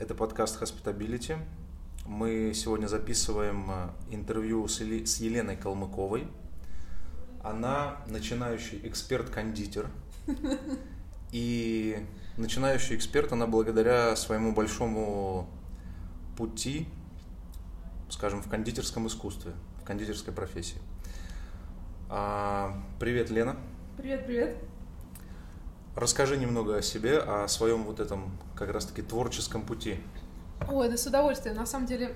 Это подкаст Hospitability. Мы сегодня записываем э, интервью с Еленой Калмыковой. Она начинающий эксперт-кондитер. И начинающий эксперт она благодаря своему большому пути, скажем, в кондитерском искусстве, в кондитерской профессии. А, привет, Лена. Привет, привет. Расскажи немного о себе, о своем вот этом как раз-таки творческом пути. Ой, да с удовольствием. На самом деле,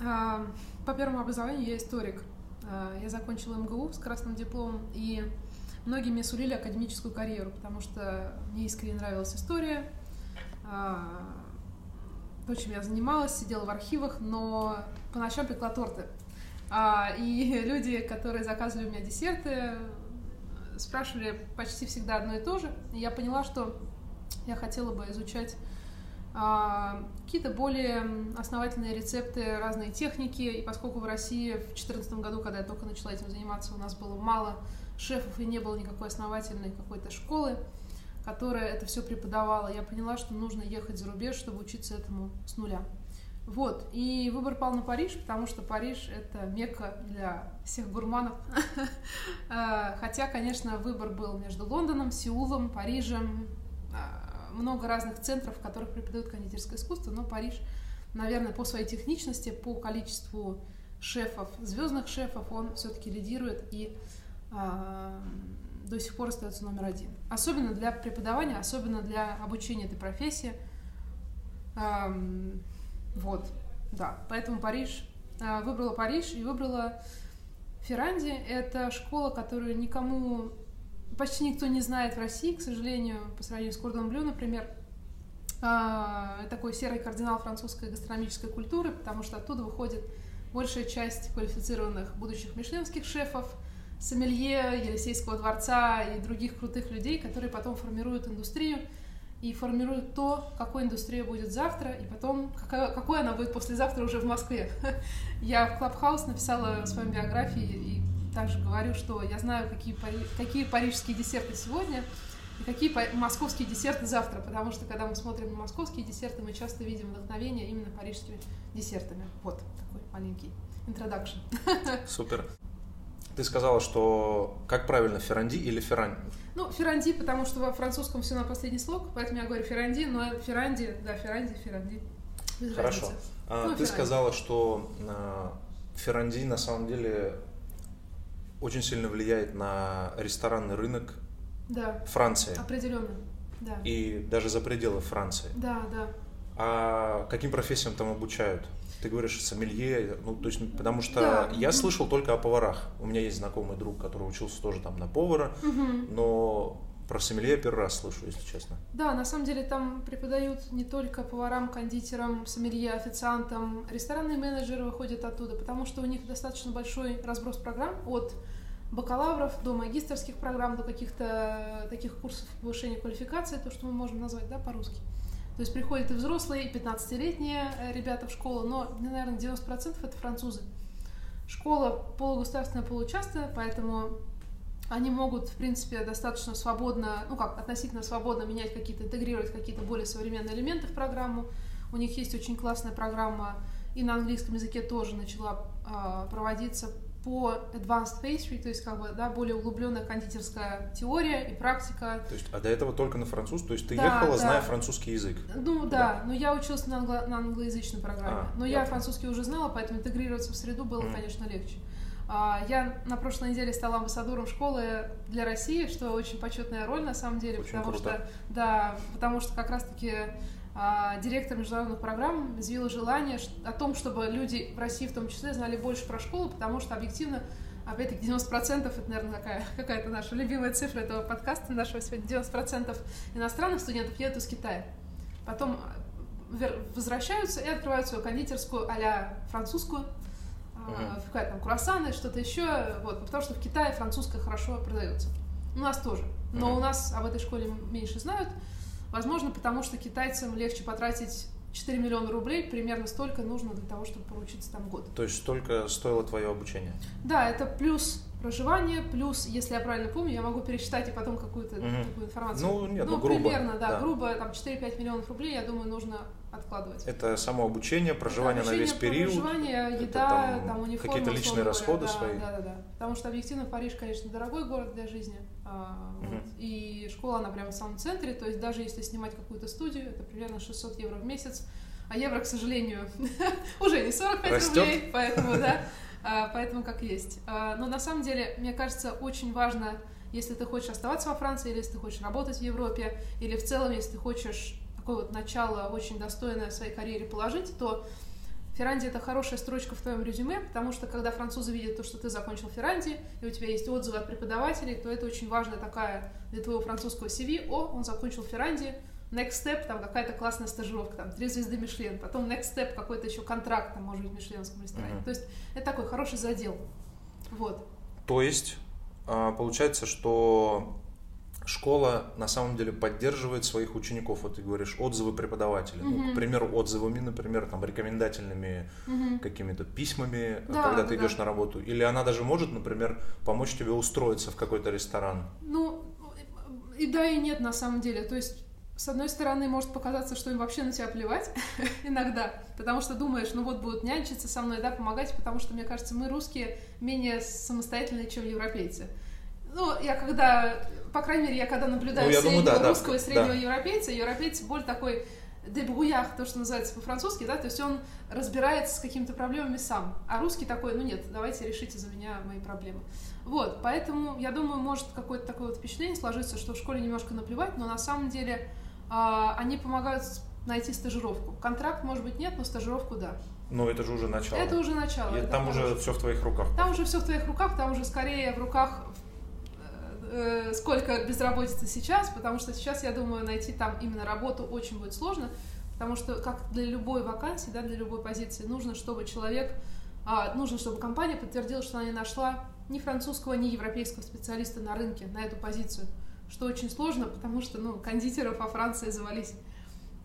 а, по первому образованию я историк. А, я закончила МГУ с красным дипломом, и многие мне сулили академическую карьеру, потому что мне искренне нравилась история, а, то, чем я занималась, сидела в архивах, но по ночам пекла торты. И люди, которые заказывали у меня десерты, спрашивали почти всегда одно и то же. И я поняла, что я хотела бы изучать а, какие-то более основательные рецепты, разные техники. И поскольку в России в 2014 году, когда я только начала этим заниматься, у нас было мало шефов и не было никакой основательной какой-то школы, которая это все преподавала, я поняла, что нужно ехать за рубеж, чтобы учиться этому с нуля. Вот, и выбор пал на Париж, потому что Париж — это мекка для всех гурманов. А, хотя, конечно, выбор был между Лондоном, Сеулом, Парижем, а, много разных центров, в которых преподают кондитерское искусство, но Париж, наверное, по своей техничности, по количеству шефов, звездных шефов, он все-таки лидирует и э, до сих пор остается номер один. Особенно для преподавания, особенно для обучения этой профессии. Э, вот, да. Поэтому Париж, а, выбрала Париж и выбрала Ферранди. Это школа, которую никому, почти никто не знает в России, к сожалению, по сравнению с Кордон Блю, например. А, такой серый кардинал французской гастрономической культуры, потому что оттуда выходит большая часть квалифицированных будущих мишленовских шефов, сомелье, Елисейского дворца и других крутых людей, которые потом формируют индустрию и формируют то, какой индустрия будет завтра, и потом, какая, какой она будет послезавтра уже в Москве. Я в Клабхаус написала в своей биографии и также говорю, что я знаю, какие, какие парижские десерты сегодня и какие московские десерты завтра, потому что когда мы смотрим на московские десерты, мы часто видим вдохновение именно парижскими десертами. Вот такой маленький introduction. Супер. Ты сказала, что как правильно, феранди или феррань? Ну, феранди, потому что во французском все на последний слог, поэтому я говорю феранди, но феранди, да, феранди, феранди. Хорошо. А, ну, ты феранди. сказала, что а, феранди на самом деле очень сильно влияет на ресторанный рынок да. Франции. Определенно, да. И даже за пределы Франции. Да, да. А каким профессиям там обучают? Ты говоришь сомелье, ну то есть потому что да. я слышал только о поварах. У меня есть знакомый друг, который учился тоже там на повара, угу. но про сомелье я первый раз слышу, если честно. Да, на самом деле там преподают не только поварам, кондитерам, сомелье, официантам. Ресторанные менеджеры выходят оттуда, потому что у них достаточно большой разброс программ от бакалавров до магистрских программ, до каких-то таких курсов повышения квалификации, то, что мы можем назвать да, по-русски. То есть приходят и взрослые, и 15-летние э, ребята в школу, но, ну, наверное, 90% это французы. Школа полугосударственная, получастная, поэтому они могут, в принципе, достаточно свободно, ну как, относительно свободно менять какие-то, интегрировать какие-то более современные элементы в программу. У них есть очень классная программа, и на английском языке тоже начала э, проводиться по advanced pastry, то есть как бы да, более углубленная кондитерская теория и практика. То есть, а до этого только на француз, то есть ты да, ехала, да. зная французский язык? Ну да, да но я училась на, англо- на англоязычной программе, а, но я, я французский уже знала, поэтому интегрироваться в среду было, mm. конечно, легче. А, я на прошлой неделе стала амбассадором школы для России, что очень почетная роль на самом деле, очень потому круто. что да, потому что как раз-таки директор международных программ изъявила желание о том, чтобы люди в России в том числе знали больше про школу, потому что объективно, опять-таки, 90% это, наверное, какая, какая-то наша любимая цифра этого подкаста нашего сегодня, 90% иностранных студентов едут из Китая. Потом а, возвращаются и открывают свою кондитерскую а французскую, uh-huh. какая там круассаны, что-то еще, вот, потому что в Китае французская хорошо продается. У нас тоже, но uh-huh. у нас об этой школе меньше знают, Возможно, потому что китайцам легче потратить 4 миллиона рублей, примерно столько нужно для того, чтобы получиться там год. То есть столько стоило твое обучение? Да, это плюс проживание, плюс, если я правильно помню, я могу пересчитать и потом какую-то угу. такую информацию. Ну, нет, ну, ну грубо. примерно, да, да. грубо, там 4-5 миллионов рублей, я думаю, нужно откладывать. Это само обучение, проживание это обучение, на весь период. Проживание, еда, там, там униформа. Какие-то личные расходы да, свои. Да, да, да. Потому что объективно Париж, конечно, дорогой город для жизни. А, угу. вот. И школа, она прямо в самом центре. То есть даже если снимать какую-то студию, это примерно 600 евро в месяц. А евро, к сожалению, уже не 45 Растет. рублей, поэтому, да, а, поэтому как есть. А, но на самом деле, мне кажется, очень важно, если ты хочешь оставаться во Франции, или если ты хочешь работать в Европе, или в целом, если ты хочешь такое вот начало очень достойное своей карьере положить, то Ферранди это хорошая строчка в твоем резюме, потому что когда французы видят то, что ты закончил Ферранди, и у тебя есть отзывы от преподавателей, то это очень важная такая для твоего французского CV. О, он закончил Ферранди, next step, там какая-то классная стажировка, там, три звезды Мишлен, потом next step, какой-то еще контракт, там, может быть, в Мишленском ресторане. Uh-huh. То есть это такой хороший задел. Вот. То есть а, получается, что школа на самом деле поддерживает своих учеников. Вот ты говоришь, отзывы преподавателей. Mm-hmm. Ну, к примеру, отзывами, например, там, рекомендательными mm-hmm. какими-то письмами, да, когда ты да. идешь на работу. Или она даже может, например, помочь тебе устроиться в какой-то ресторан. Ну, и да, и нет, на самом деле. То есть с одной стороны, может показаться, что им вообще на тебя плевать иногда, потому что думаешь, ну вот будут нянчиться со мной, да, помогать, потому что, мне кажется, мы русские менее самостоятельные, чем европейцы. Ну, я когда по крайней мере, я когда наблюдаю ну, я среднего думаю, да, русского да, и среднего да. европейца, европейцы более такой дебруях, то, что называется по-французски, да, то есть он разбирается с какими-то проблемами сам, а русский такой, ну нет, давайте решите за меня мои проблемы. Вот, поэтому, я думаю, может какое-то такое вот впечатление сложиться, что в школе немножко наплевать, но на самом деле э, они помогают найти стажировку. Контракт, может быть, нет, но стажировку да. Но это же уже начало. Это уже начало. И там уже все в твоих руках. Там уже все в твоих руках, там уже скорее в руках э, сколько безработицы сейчас, потому что сейчас, я думаю, найти там именно работу очень будет сложно, потому что, как для любой вакансии, да, для любой позиции, нужно, чтобы человек, а, нужно, чтобы компания подтвердила, что она не нашла ни французского, ни европейского специалиста на рынке на эту позицию, что очень сложно, потому что, ну, кондитеров во Франции завались.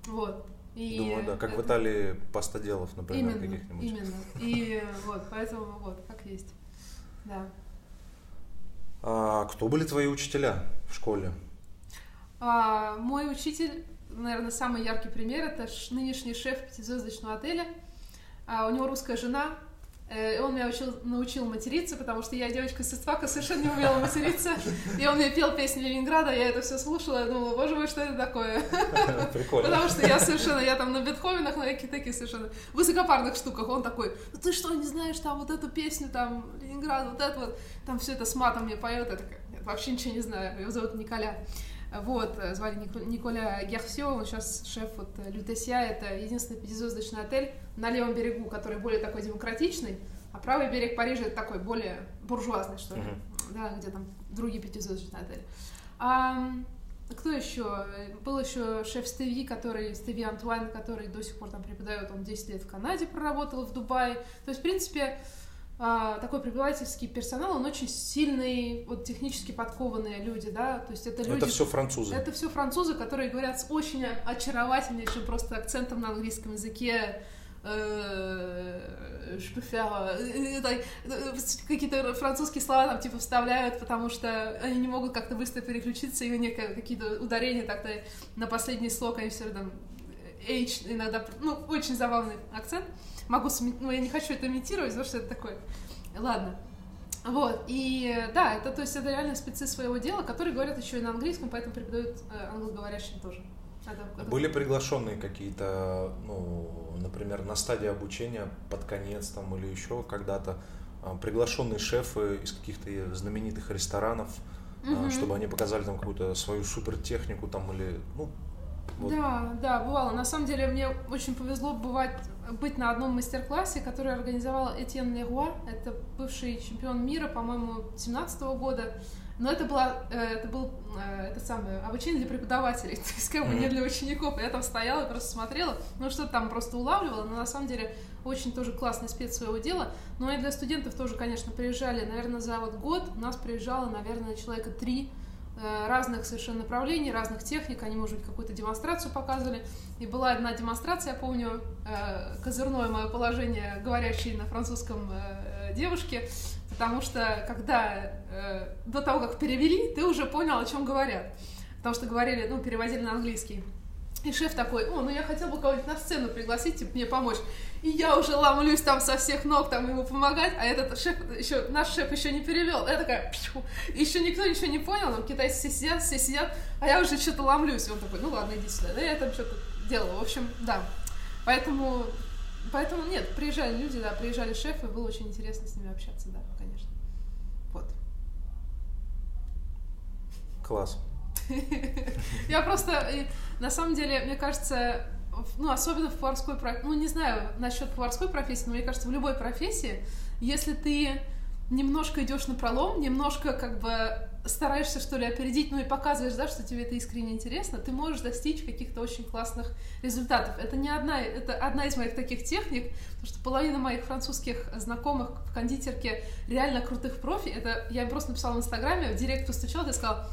Вот. И Думаю, да, как это... в Италии пастоделов, например, каких-нибудь. Именно. И вот, поэтому вот, как есть. Да. А, кто были твои учителя в школе? А, мой учитель, наверное, самый яркий пример, это нынешний шеф пятизвездочного отеля. А, у него русская жена, и он меня учил, научил материться, потому что я девочка с Ицфака совершенно не умела материться. И он мне пел песни Ленинграда, я это все слушала, я думала, боже мой, что это такое? Прикольно. Потому что я совершенно, я там на Бетховенах, на каких-то таких совершенно высокопарных штуках. Он такой, ну ты что, не знаешь там вот эту песню, там, Ленинград, вот это вот, там все это с матом мне поет. Я такая, нет, вообще ничего не знаю, его зовут Николя. Вот, э, звали Николя Герсио, он сейчас шеф вот э, Лютесия, это единственный пятизвездочный отель на левом берегу, который более такой демократичный, а правый берег Парижа это такой более буржуазный, что ли, uh-huh. да, где там другие пятизвездочные отели. А, кто еще? Был еще шеф Стеви, который, Стеви Антуан, который до сих пор там преподает, он 10 лет в Канаде проработал, в Дубае. То есть, в принципе, а, такой преподавательский персонал, он очень сильный, вот технически подкованные люди, да, то есть это люди... Это все французы. Это все французы, которые говорят с очень очаровательнейшим просто акцентом на английском языке, э, э, э, какие-то французские слова там типа вставляют, потому что они не могут как-то быстро переключиться, и у них какие-то ударения так-то на последний слог, они все там H иногда, ну, очень забавный акцент могу, ну, я не хочу это имитировать, потому что это такое. Ладно. Вот, и да, это, то есть, это реально спецы своего дела, которые говорят еще и на английском, поэтому преподают э, англоговорящим тоже. Это, это... Были приглашенные какие-то, ну, например, на стадии обучения под конец там или еще когда-то а, приглашенные шефы из каких-то знаменитых ресторанов, угу. чтобы они показали там какую-то свою супертехнику там или, ну, вот. Да, да, бывало. На самом деле мне очень повезло бывать, быть на одном мастер-классе, который организовал Этьен Леруа. Это бывший чемпион мира, по-моему, 17 года. Но это, было, э, это был э, это самое, обучение для преподавателей, то есть как бы не для учеников. Я там стояла, просто смотрела, ну что-то там просто улавливала, но на самом деле очень тоже классный спец своего дела. Но и для студентов тоже, конечно, приезжали, наверное, за вот год у нас приезжало, наверное, человека три разных совершенно направлений, разных техник, они, может быть, какую-то демонстрацию показывали. И была одна демонстрация, я помню, э, козырное мое положение, говорящей на французском э, девушке, потому что когда до того, как перевели, ты уже понял, о чем говорят. Потому что говорили, ну, переводили на английский. И шеф такой, о, ну я хотел бы кого-нибудь на сцену пригласить, типа, мне помочь. И я уже ломлюсь там со всех ног, там ему помогать, а этот шеф, еще, наш шеф еще не перевел. Я такая, еще никто ничего не понял, там китайцы все сидят, все сидят, а я уже что-то ломлюсь. И он такой, ну ладно, иди сюда. Да я там что-то делала. В общем, да. Поэтому, поэтому нет, приезжали люди, да, приезжали шефы, было очень интересно с ними общаться, да, конечно. Вот. Класс. Я просто, на самом деле, мне кажется, ну, особенно в поварской профессии, ну, не знаю насчет поварской профессии, но мне кажется, в любой профессии, если ты немножко идешь на пролом, немножко как бы стараешься, что ли, опередить, ну и показываешь, да, что тебе это искренне интересно, ты можешь достичь каких-то очень классных результатов. Это не одна, это одна из моих таких техник, потому что половина моих французских знакомых в кондитерке реально крутых профи, это я им просто написала в Инстаграме, в директ постучала и сказала,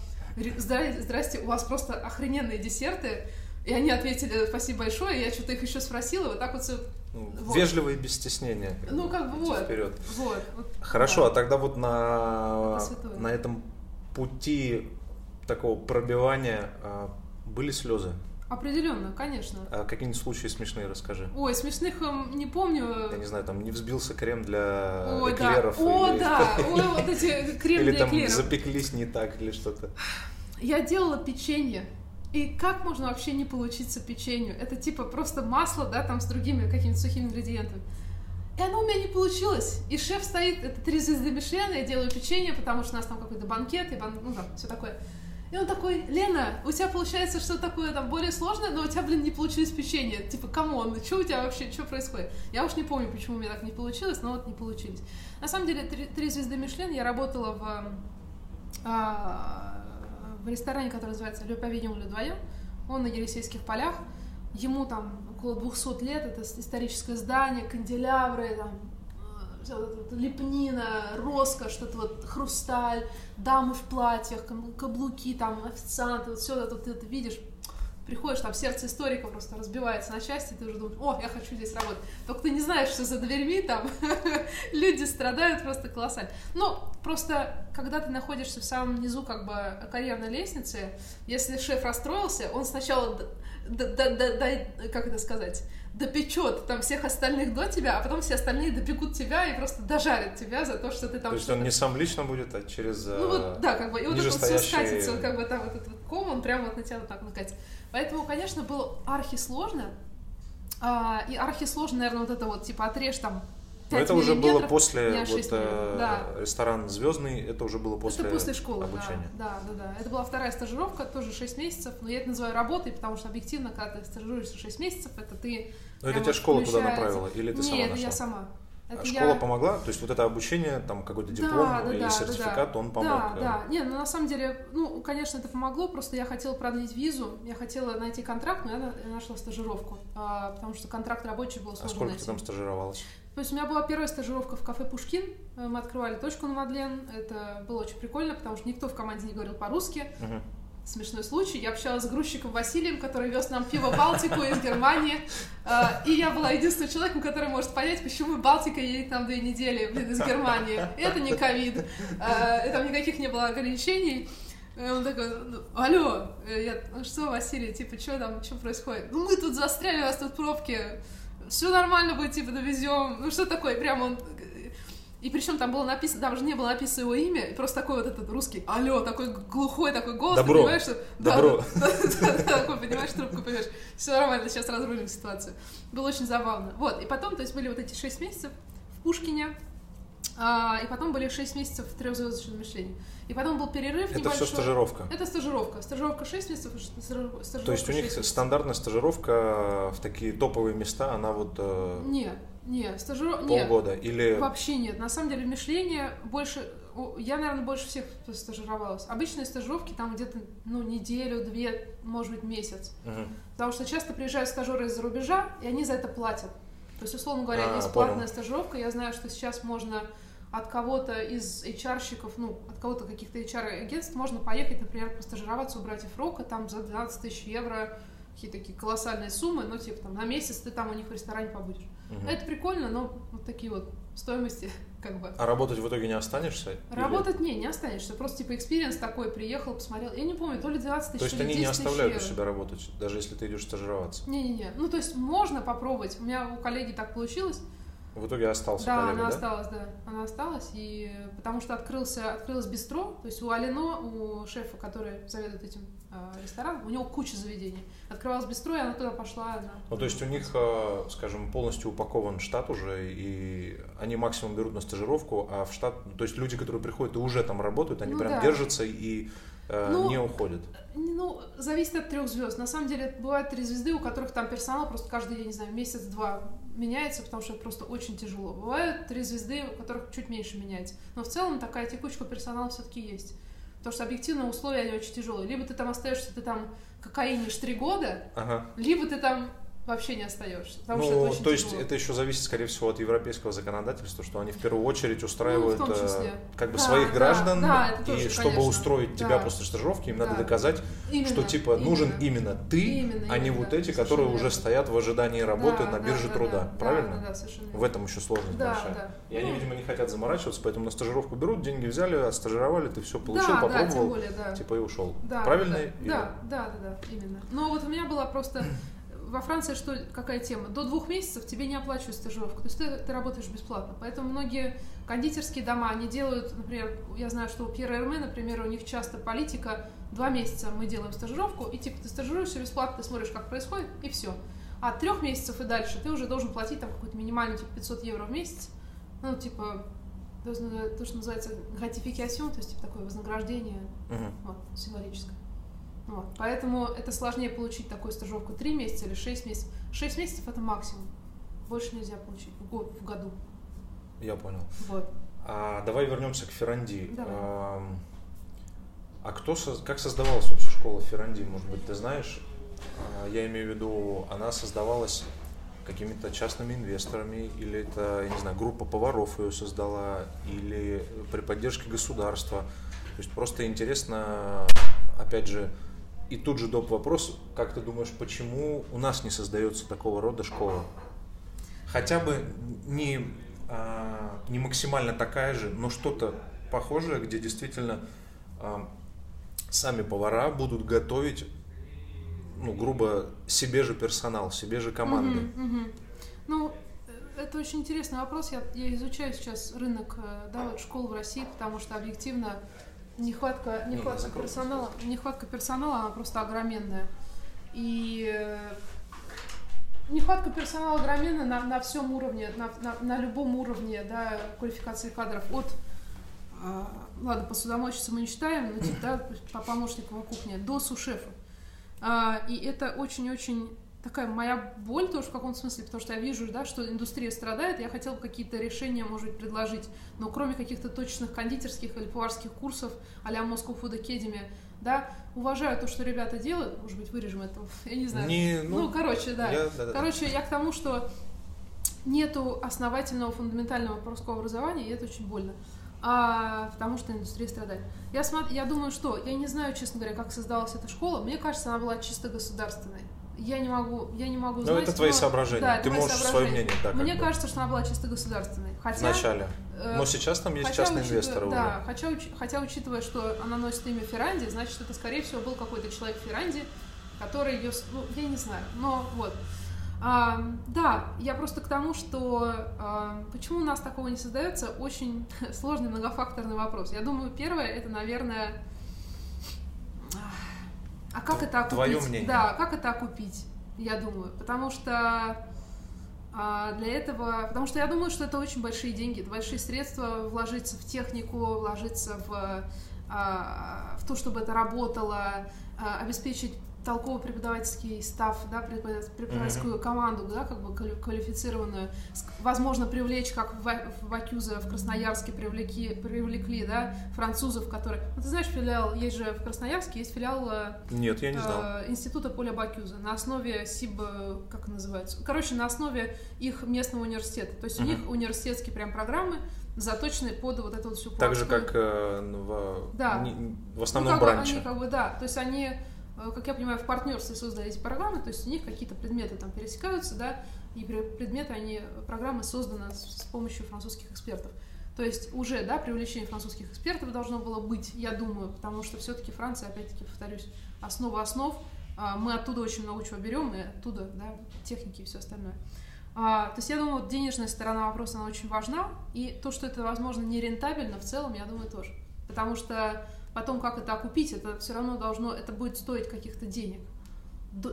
здрасте, здрасте, у вас просто охрененные десерты. И они ответили, спасибо большое, я что-то их еще спросила, вот так вот все ну, вот. Вежливо и без стеснения. Ну, как бы вот. Вперед. Вот, вот. Хорошо, да. а тогда вот на, на этом пути такого пробивания а, были слезы? Определенно, конечно. А какие-нибудь случаи смешные расскажи. Ой, смешных эм, не помню. Я не знаю, там не взбился крем для Ой, эклеров. Да. О, или... да, Ой, вот эти крем или для там эклеров. запеклись не так или что-то. Я делала печенье. И как можно вообще не получиться печенью? Это типа просто масло, да, там с другими какими-то сухими ингредиентами. И оно у меня не получилось. И шеф стоит, это три звезды Мишлена, я делаю печенье, потому что у нас там какой-то банкет, и бан... ну да, все такое. И он такой, Лена, у тебя получается что такое там более сложное, но у тебя, блин, не получилось печенье. Типа, come on, ну что у тебя вообще, что происходит? Я уж не помню, почему у меня так не получилось, но вот не получились. На самом деле, три, три звезды Мишлен я работала в, а, в ресторане, который называется Le Pavillon Ledoyen. Он на Елисейских полях. Ему там около 200 лет, это историческое здание, канделябры, там, вот лепнина, роскошь, что-то вот хрусталь, дамы в платьях, каблуки, там, официанты, вот все это ты это видишь, приходишь, там сердце историка просто разбивается на части, ты уже думаешь, о, я хочу здесь работать. Только ты не знаешь, что за дверьми там люди страдают просто колоссально. Ну, просто, когда ты находишься в самом низу как бы карьерной лестницы, если шеф расстроился, он сначала, да, да, да, как это сказать, допечет там всех остальных до тебя, а потом все остальные допекут тебя и просто дожарят тебя за то, что ты там... То есть он не сам лично будет, а через Ну вот, э, да, как бы, и вот это вот все скатится, как бы там вот этот вот ком, он прямо вот на тебя вот так накатится. Поэтому, конечно, было архисложно, а, и архисложно, наверное, вот это вот, типа, отрежь там но это уже было после вот, э, да. ресторан Звездный, это уже было после, это после школы, обучения. Да, да, да, да. Это была вторая стажировка, тоже 6 месяцев, но я это называю работой, потому что объективно, когда ты стажируешься 6 месяцев, это ты но это тебя школа туда направила, или ты Нет, сама Нет, я сама. Это а школа я... помогла? То есть вот это обучение, там какой-то диплом да, да, или да, сертификат, да, он помог? Да, да. да. Не, ну на самом деле, ну, конечно, это помогло, просто я хотела продлить визу, я хотела найти контракт, но я нашла стажировку, а, потому что контракт рабочий был сложно А сколько найти. ты там стажировалась? То есть у меня была первая стажировка в кафе Пушкин, э, мы открывали точку на Мадлен, это было очень прикольно, потому что никто в команде не говорил по-русски, uh-huh смешной случай. Я общалась с грузчиком Василием, который вез нам пиво Балтику из Германии. А, и я была единственным человеком, который может понять, почему Балтика едет там две недели блин, из Германии. Это не ковид. А, там никаких не было ограничений. Он такой, «Ну, алло, я, ну что, Василий, типа, что там, что происходит? Ну, мы тут застряли, у нас тут пробки, все нормально будет, типа, довезем. Ну, что такое? Прям он и причем там было написано, там же не было написано его имя, просто такой вот этот русский, алло, такой глухой такой голос, Добро. понимаешь, что... Добро. Да, да, да, такой, понимаешь, трубку, понимаешь, все нормально, сейчас разрулим ситуацию. Было очень забавно. Вот, и потом, то есть были вот эти шесть месяцев в Пушкине, а, и потом были 6 месяцев в трехзвездочном мышлении. И потом был перерыв Это небольшой. все стажировка? Это стажировка. Стажировка 6 месяцев, стажировка То есть у них месяцев. стандартная стажировка в такие топовые места, она вот... Э, нет, нет, стажировка... Полгода нет, или... Вообще нет. На самом деле в Мишлене больше... Я, наверное, больше всех стажировалась. Обычные стажировки там где-то, ну, неделю, две, может быть, месяц. Угу. Потому что часто приезжают стажеры из-за рубежа, и они за это платят. То есть, условно говоря, а, есть понял. стажировка. Я знаю, что сейчас можно от кого-то из HR-щиков, ну, от кого-то каких-то HR-агентств можно поехать, например, постажироваться у братьев Рока, там за 12 тысяч евро, какие-то такие колоссальные суммы, ну, типа, там, на месяц ты там у них в ресторане побудешь. Угу. Это прикольно, но вот такие вот стоимости как бы. А работать в итоге не останешься? Работать или... не, не останешься. Просто типа experience такой, приехал, посмотрел. Я не помню, то ли 12 тысяч, То есть они не оставляют у себя работать, даже если ты идешь стажироваться? Не-не-не. Ну, то есть можно попробовать. У меня у коллеги так получилось. В итоге остался да, коллега, она да? осталась, да. Она осталась, и потому что открылся, открылось бистро, то есть у Алено, у шефа, который заведует этим э, рестораном, у него куча заведений. Открывалось бистро, и она туда пошла. Она... Ну, то есть у них, э, скажем, полностью упакован штат уже, и они максимум берут на стажировку, а в штат, то есть люди, которые приходят и уже там работают, они ну, прям да. держатся и э, ну, не уходят. Ну, зависит от трех звезд. На самом деле, бывают три звезды, у которых там персонал просто каждый, я не знаю, месяц-два меняется, потому что это просто очень тяжело. Бывают три звезды, у которых чуть меньше меняется. Но в целом такая текучка персонала все-таки есть. Потому что объективно условия они очень тяжелые. Либо ты там остаешься, ты там кокаинишь три года, ага. либо ты там вообще не остаешься. Потому ну, что это очень то есть это еще зависит, скорее всего, от европейского законодательства, что они в первую очередь устраивают ну, э, как бы да, своих да, граждан, да, и тоже, чтобы конечно. устроить да. тебя после стажировки, им да. надо доказать, именно, что типа именно. нужен именно ты, именно, а не вот эти, которые верно. уже стоят в ожидании работы да, на бирже да, труда. Да, Правильно? Да, да, совершенно. В этом еще сложность да, большая. Да. И они, видимо, не хотят заморачиваться, поэтому на стажировку берут, деньги взяли, отстажировали, ты все получил, да, попробовал, да, более, да. типа и ушел. Да, Правильно? Да, да, да, да, именно. Но вот у меня была просто во Франции что, какая тема? До двух месяцев тебе не оплачивают стажировку, то есть ты, ты работаешь бесплатно. Поэтому многие кондитерские дома, они делают, например, я знаю, что у Пьера Эрме, например, у них часто политика, два месяца мы делаем стажировку, и типа ты стажируешься бесплатно, ты смотришь, как происходит, и все. А от трех месяцев и дальше ты уже должен платить там какой-то минимальный, типа 500 евро в месяц, ну, типа, то, что называется гратификацион, то есть типа такое вознаграждение, uh-huh. вот, символическое. Вот. Поэтому это сложнее получить такую стажировку 3 месяца или 6 месяцев. 6 месяцев это максимум. Больше нельзя получить в, год, в году. Я понял. Вот. А, давай вернемся к Ферранди. Давай. А, а кто, как создавалась вообще школа Ферранди? Может быть, ты знаешь? А, я имею в виду, она создавалась какими-то частными инвесторами, или это, я не знаю, группа поваров ее создала, или при поддержке государства. То есть просто интересно, опять же, и тут же доп. вопрос, как ты думаешь, почему у нас не создается такого рода школа? Хотя бы не, а, не максимально такая же, но что-то похожее, где действительно а, сами повара будут готовить, ну, грубо, себе же персонал, себе же команды. Угу, угу. Ну, это очень интересный вопрос. Я, я изучаю сейчас рынок э, да, вот школ в России, потому что объективно нехватка, нехватка не, персонала, нехватка персонала, она просто огроменная. И э, нехватка персонала огроменная на, на всем уровне, на, на, на любом уровне да, квалификации кадров. От, э, ладно, посудомойщицы мы не считаем, но типа, да, по помощникам кухне, до сушефа. Э, и это очень-очень такая моя боль тоже в каком-то смысле, потому что я вижу, да, что индустрия страдает, я хотела бы какие-то решения, может быть, предложить, но кроме каких-то точных кондитерских или поварских курсов а-ля Moscow Food Academy, да, уважаю то, что ребята делают, может быть, вырежем это, я не знаю. Не, ну, ну, короче, да. Я, да, да. Короче, я к тому, что нету основательного фундаментального поварского образования, и это очень больно. А, потому что индустрия страдает. Я, смотр, я думаю, что, я не знаю, честно говоря, как создалась эта школа, мне кажется, она была чисто государственной я не могу, я не могу знать. Ну, это твои но... соображения. Да, Ты можешь свое мнение. Да, Мне бы. кажется, что она была чисто государственной. Хотя, Вначале. Э, но сейчас там есть частные учитывая, инвесторы да, уже. Хотя, уч, хотя, учитывая, что она носит имя Ферранди, значит, это, скорее всего, был какой-то человек Ферранди, который ее... Ну, я не знаю, но вот. А, да, я просто к тому, что а, почему у нас такого не создается, очень сложный многофакторный вопрос. Я думаю, первое, это, наверное, а как это окупить? Твое мнение. Да, как это окупить, я думаю. Потому что а, для этого, потому что я думаю, что это очень большие деньги, это большие средства вложиться в технику, вложиться в, а, в то, чтобы это работало, а, обеспечить толковый преподавательский став, да, преподавательскую mm-hmm. команду, да, как бы квалифицированную, возможно, привлечь, как в Акюзе в Красноярске привлекли, привлекли, да, французов, которые... Ну, ты знаешь, филиал, есть же в Красноярске, есть филиал... Э, Нет, я не знал. Э, института Поля Бакюза на основе СИБ, как называется, короче, на основе их местного университета. То есть mm-hmm. у них университетские прям программы, заточенные под вот эту вот всю Так же, как э, в, да. не, в основном ну, как бранче. Они, как бы, да, то есть они как я понимаю, в партнерстве создали эти программы, то есть у них какие-то предметы там пересекаются, да, и предметы, они, программы созданы с, помощью французских экспертов. То есть уже, да, привлечение французских экспертов должно было быть, я думаю, потому что все-таки Франция, опять-таки, повторюсь, основа основ. А, мы оттуда очень много чего берем, и оттуда, да, техники и все остальное. А, то есть я думаю, вот денежная сторона вопроса, она очень важна, и то, что это, возможно, не рентабельно в целом, я думаю, тоже. Потому что потом, как это окупить, это все равно должно, это будет стоить каких-то денег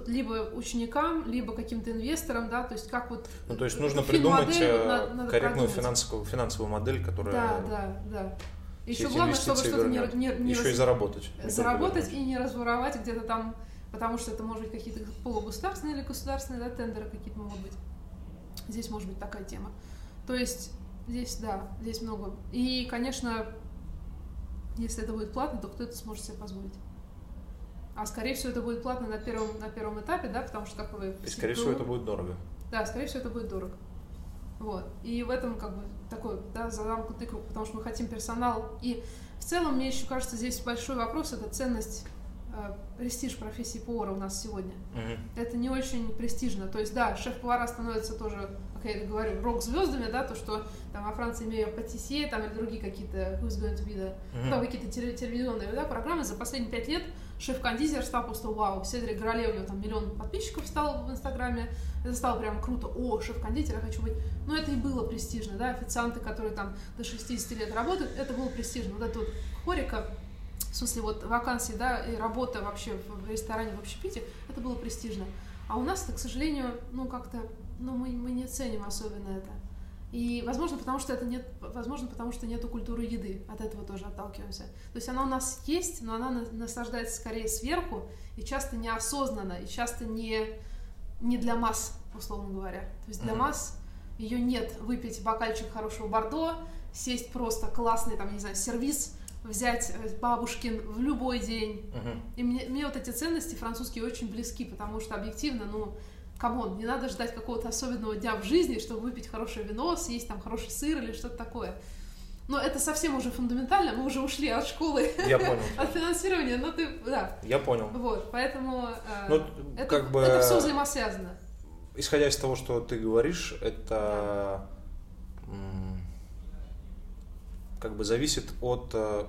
либо ученикам, либо каким-то инвесторам, да, то есть как вот... Ну, то есть нужно придумать э, надо, надо корректную финансовую, финансовую модель, которая... Да, да, да. Еще главное, чтобы что-то не, не, не... Еще раз... и заработать. Заработать и не разворовать где-то там, потому что это может быть какие-то полугосударственные или государственные, да, тендеры какие-то могут быть. Здесь может быть такая тема. То есть здесь, да, здесь много. И, конечно, если это будет платно, то кто это сможет себе позволить? А скорее всего это будет платно на первом, на первом этапе, да, потому что как вы... И скорее всего это будет дорого. Да, скорее всего это будет дорого. Вот. И в этом как бы такой, да, замкнутый круг, потому что мы хотим персонал. И в целом мне еще кажется здесь большой вопрос, это ценность престиж профессии повара у нас сегодня. Mm-hmm. Это не очень престижно. То есть, да, шеф-повара становятся тоже, как я говорю, рок-звездами, да, то, что там во Франции имеют патисье, там или другие какие-то who's going to be the, mm-hmm. там какие-то телевизионные да, программы. За последние пять лет шеф-кондитер стал просто вау. Седрик Гороле, у него там миллион подписчиков стал в Инстаграме. Это стало прям круто. О, шеф-кондитер, я хочу быть. Но это и было престижно, да, официанты, которые там до 60 лет работают, это было престижно. Вот это вот хорика, в смысле, вот вакансии, да, и работа вообще в ресторане, в общепите, это было престижно. А у нас это, к сожалению, ну, как-то, ну, мы, мы не ценим особенно это. И, возможно, потому что это нет, возможно, потому что нету культуры еды, от этого тоже отталкиваемся. То есть она у нас есть, но она наслаждается скорее сверху, и часто неосознанно, и часто не, не для масс, условно говоря. То есть для mm-hmm. масс ее нет. Выпить бокальчик хорошего бордо, сесть просто классный, там, не знаю, сервис, взять э, бабушкин в любой день. Uh-huh. И мне, мне вот эти ценности французские очень близки, потому что объективно, ну, come on, не надо ждать какого-то особенного дня в жизни, чтобы выпить хорошее вино, съесть там хороший сыр или что-то такое. Но это совсем уже фундаментально, мы уже ушли от школы, Я понял. от финансирования, но ты, да. Я понял. Вот, поэтому э, ну, это, как бы, это все взаимосвязано. Исходя из того, что ты говоришь, это... Да как бы зависит от э,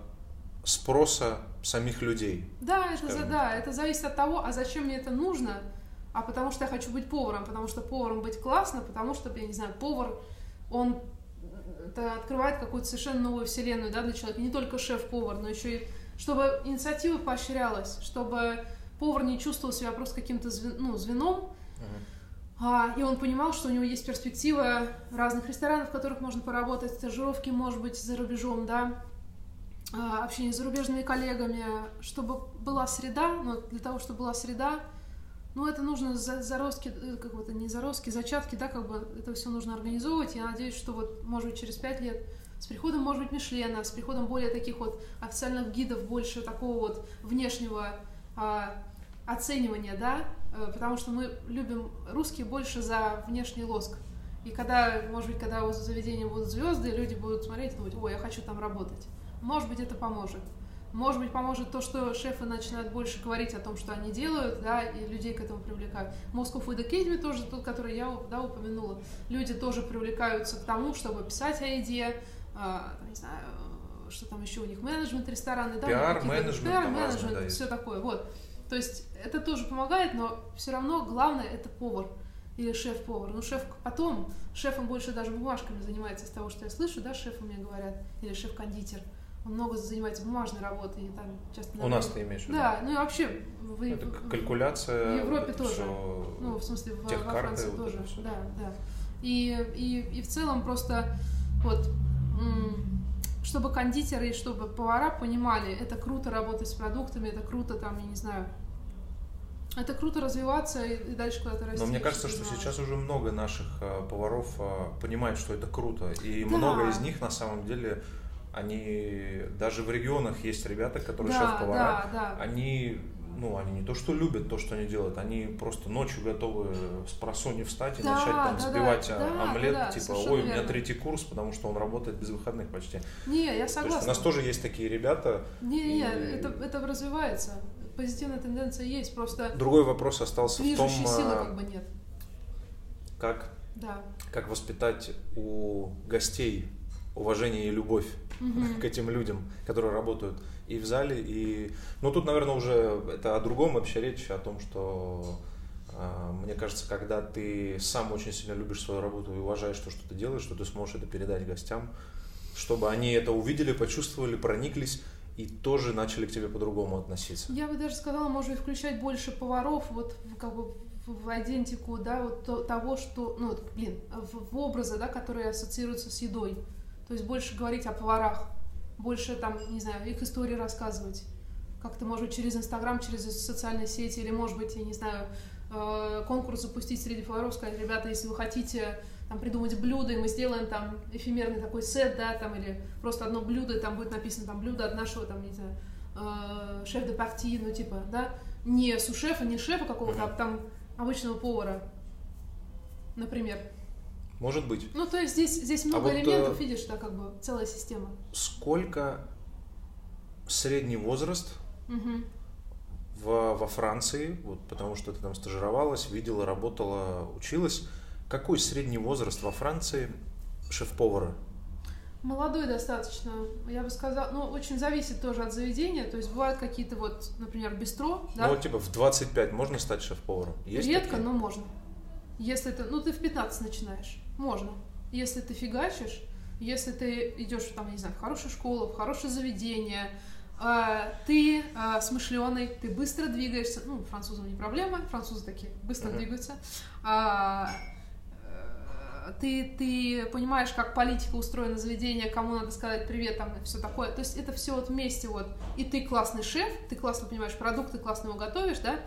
спроса самих людей. Да, это, за, да, это зависит от того, а зачем мне это нужно, а потому что я хочу быть поваром, потому что поваром быть классно, потому что, я не знаю, повар, он это открывает какую-то совершенно новую вселенную да, для человека, не только шеф-повар, но еще и чтобы инициатива поощрялась, чтобы повар не чувствовал себя просто каким-то звен, ну, звеном, uh-huh а, и он понимал, что у него есть перспектива разных ресторанов, в которых можно поработать, стажировки, может быть, за рубежом, да, а, общение с зарубежными коллегами, чтобы была среда, но для того, чтобы была среда, ну, это нужно за, заростки, э, как вот не заростки, зачатки, да, как бы это все нужно организовывать. Я надеюсь, что вот, может быть, через пять лет с приходом, может быть, Мишлена, с приходом более таких вот официальных гидов, больше такого вот внешнего а, оценивания, да, потому что мы любим русские больше за внешний лоск. И когда, может быть, когда у заведения будут звезды, люди будут смотреть и думать, ой, я хочу там работать. Может быть, это поможет. Может быть, поможет то, что шефы начинают больше говорить о том, что они делают, да, и людей к этому привлекают. Moscow Food Academy тоже тот, который я да, упомянула. Люди тоже привлекаются к тому, чтобы писать о еде, а, не знаю, что там еще у них, менеджмент рестораны, да, пиар, менеджмент, пиар, менеджмент, да, все такое, вот. То есть это тоже помогает, но все равно главное это повар или шеф-повар. Ну, шеф потом, шефом больше даже бумажками занимается, с того, что я слышу, да, шефы мне говорят, или шеф-кондитер. Он много занимается бумажной работой, и там часто... У нас ты имеешь в виду? Да, ну и вообще... В, это калькуляция... В Европе тоже. Все, ну, в смысле, в, во Франции вот тоже. Да, да. И, и, и в целом просто вот чтобы кондитеры и чтобы повара понимали, это круто работать с продуктами, это круто там, я не знаю, это круто развиваться и, дальше куда-то расти. Но мне кажется, что сейчас уже много наших э, поваров э, понимают, что это круто. И да. много из них на самом деле, они даже в регионах есть ребята, которые да, шеф-повара, да, да. они ну, они не то, что любят то, что они делают, они просто ночью готовы с просони встать и да, начать там да, взбивать да, омлет, да, типа, ой, у меня третий курс, потому что он работает без выходных почти. Не, я согласна. То есть у нас тоже есть такие ребята. Не, не, и... это, это развивается. Позитивная тенденция есть, просто... Другой вопрос остался в том... силы а, как бы нет. Как? Да. Как воспитать у гостей уважение и любовь mm-hmm. к этим людям, которые работают и в зале, и... Ну, тут, наверное, уже это о другом вообще речь, о том, что а, мне кажется, когда ты сам очень сильно любишь свою работу и уважаешь то, что ты делаешь, что ты сможешь это передать гостям, чтобы они это увидели, почувствовали, прониклись и тоже начали к тебе по-другому относиться. Я бы даже сказала, может включать больше поваров вот как бы в идентику, да, вот того, что, ну, блин, в, в образы, да, которые ассоциируются с едой. То есть больше говорить о поварах, больше там, не знаю, их истории рассказывать. Как-то, может быть, через Инстаграм, через социальные сети, или, может быть, я не знаю, э, конкурс запустить среди поваров, сказать, ребята, если вы хотите там, придумать блюдо, и мы сделаем там эфемерный такой сет, да, там, или просто одно блюдо, и там будет написано там блюдо от нашего, там, не знаю, э, шеф де парти, ну, типа, да, не сушефа, не шефа какого-то, а там обычного повара, например. Может быть. Ну, то есть здесь, здесь а много а элементов, вот, видишь, да, как бы целая система. Сколько средний возраст угу. в, во Франции, вот, потому что ты там стажировалась, видела, работала, училась. Какой средний возраст во Франции шеф-повара? Молодой достаточно, я бы сказала, ну, очень зависит тоже от заведения, то есть бывают какие-то вот, например, бистро, да? Ну, типа в 25 можно стать шеф-поваром? Есть Редко, такие? но можно. Если ты, ну, ты в 15 начинаешь, можно. Если ты фигачишь, если ты идешь, там, не знаю, в хорошую школу, в хорошее заведение, э, ты э, смышленый, ты быстро двигаешься, ну, французам не проблема, французы такие быстро uh-huh. двигаются, э, ты, ты понимаешь, как политика устроена заведение, кому надо сказать привет, там, и все такое. То есть это все вот вместе вот. И ты классный шеф, ты классно понимаешь продукты, классно его готовишь, да,